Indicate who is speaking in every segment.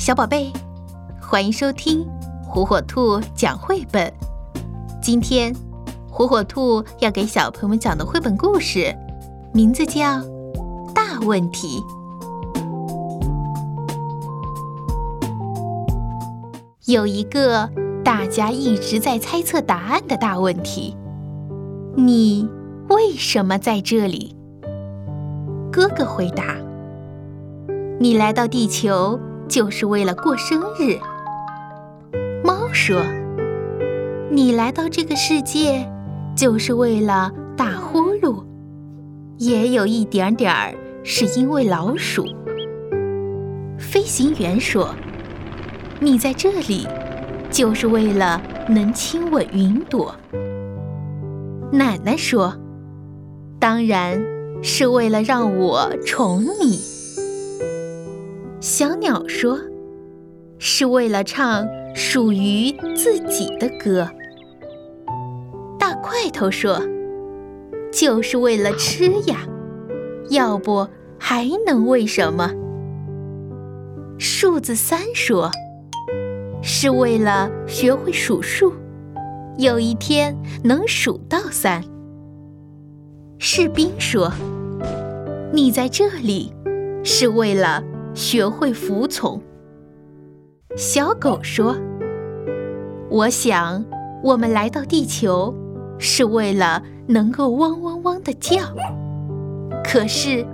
Speaker 1: 小宝贝，欢迎收听火火兔讲绘本。今天，火火兔要给小朋友们讲的绘本故事，名字叫《大问题》。有一个大家一直在猜测答案的大问题：你为什么在这里？哥哥回答：“你来到地球。”就是为了过生日。猫说：“你来到这个世界，就是为了打呼噜，也有一点点儿是因为老鼠。”飞行员说：“你在这里，就是为了能亲吻云朵。”奶奶说：“当然是为了让我宠你。”小鸟说：“是为了唱属于自己的歌。”大块头说：“就是为了吃呀，要不还能为什么？”数字三说：“是为了学会数数，有一天能数到三。”士兵说：“你在这里，是为了。”学会服从。小狗说：“我想，我们来到地球是为了能够汪汪汪的叫。可是，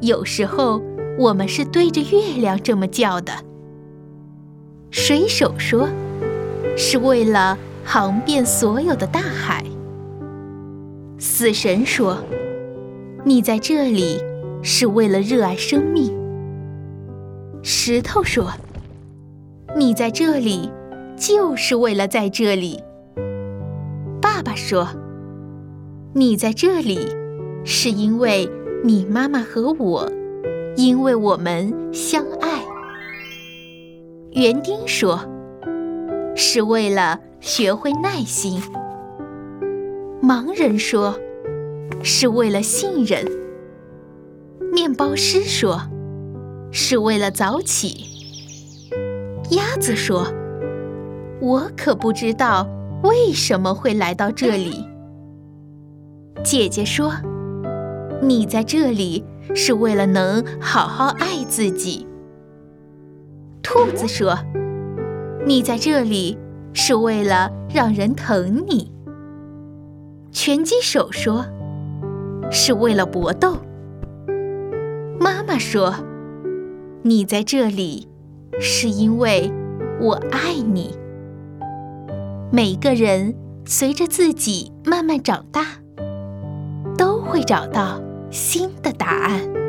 Speaker 1: 有时候我们是对着月亮这么叫的。”水手说：“是为了航遍所有的大海。”死神说：“你在这里是为了热爱生命。”石头说：“你在这里，就是为了在这里。”爸爸说：“你在这里，是因为你妈妈和我，因为我们相爱。”园丁说：“是为了学会耐心。”盲人说：“是为了信任。”面包师说。是为了早起。鸭子说：“我可不知道为什么会来到这里。”姐姐说：“你在这里是为了能好好爱自己。”兔子说：“你在这里是为了让人疼你。”拳击手说：“是为了搏斗。”妈妈说。你在这里，是因为我爱你。每个人随着自己慢慢长大，都会找到新的答案。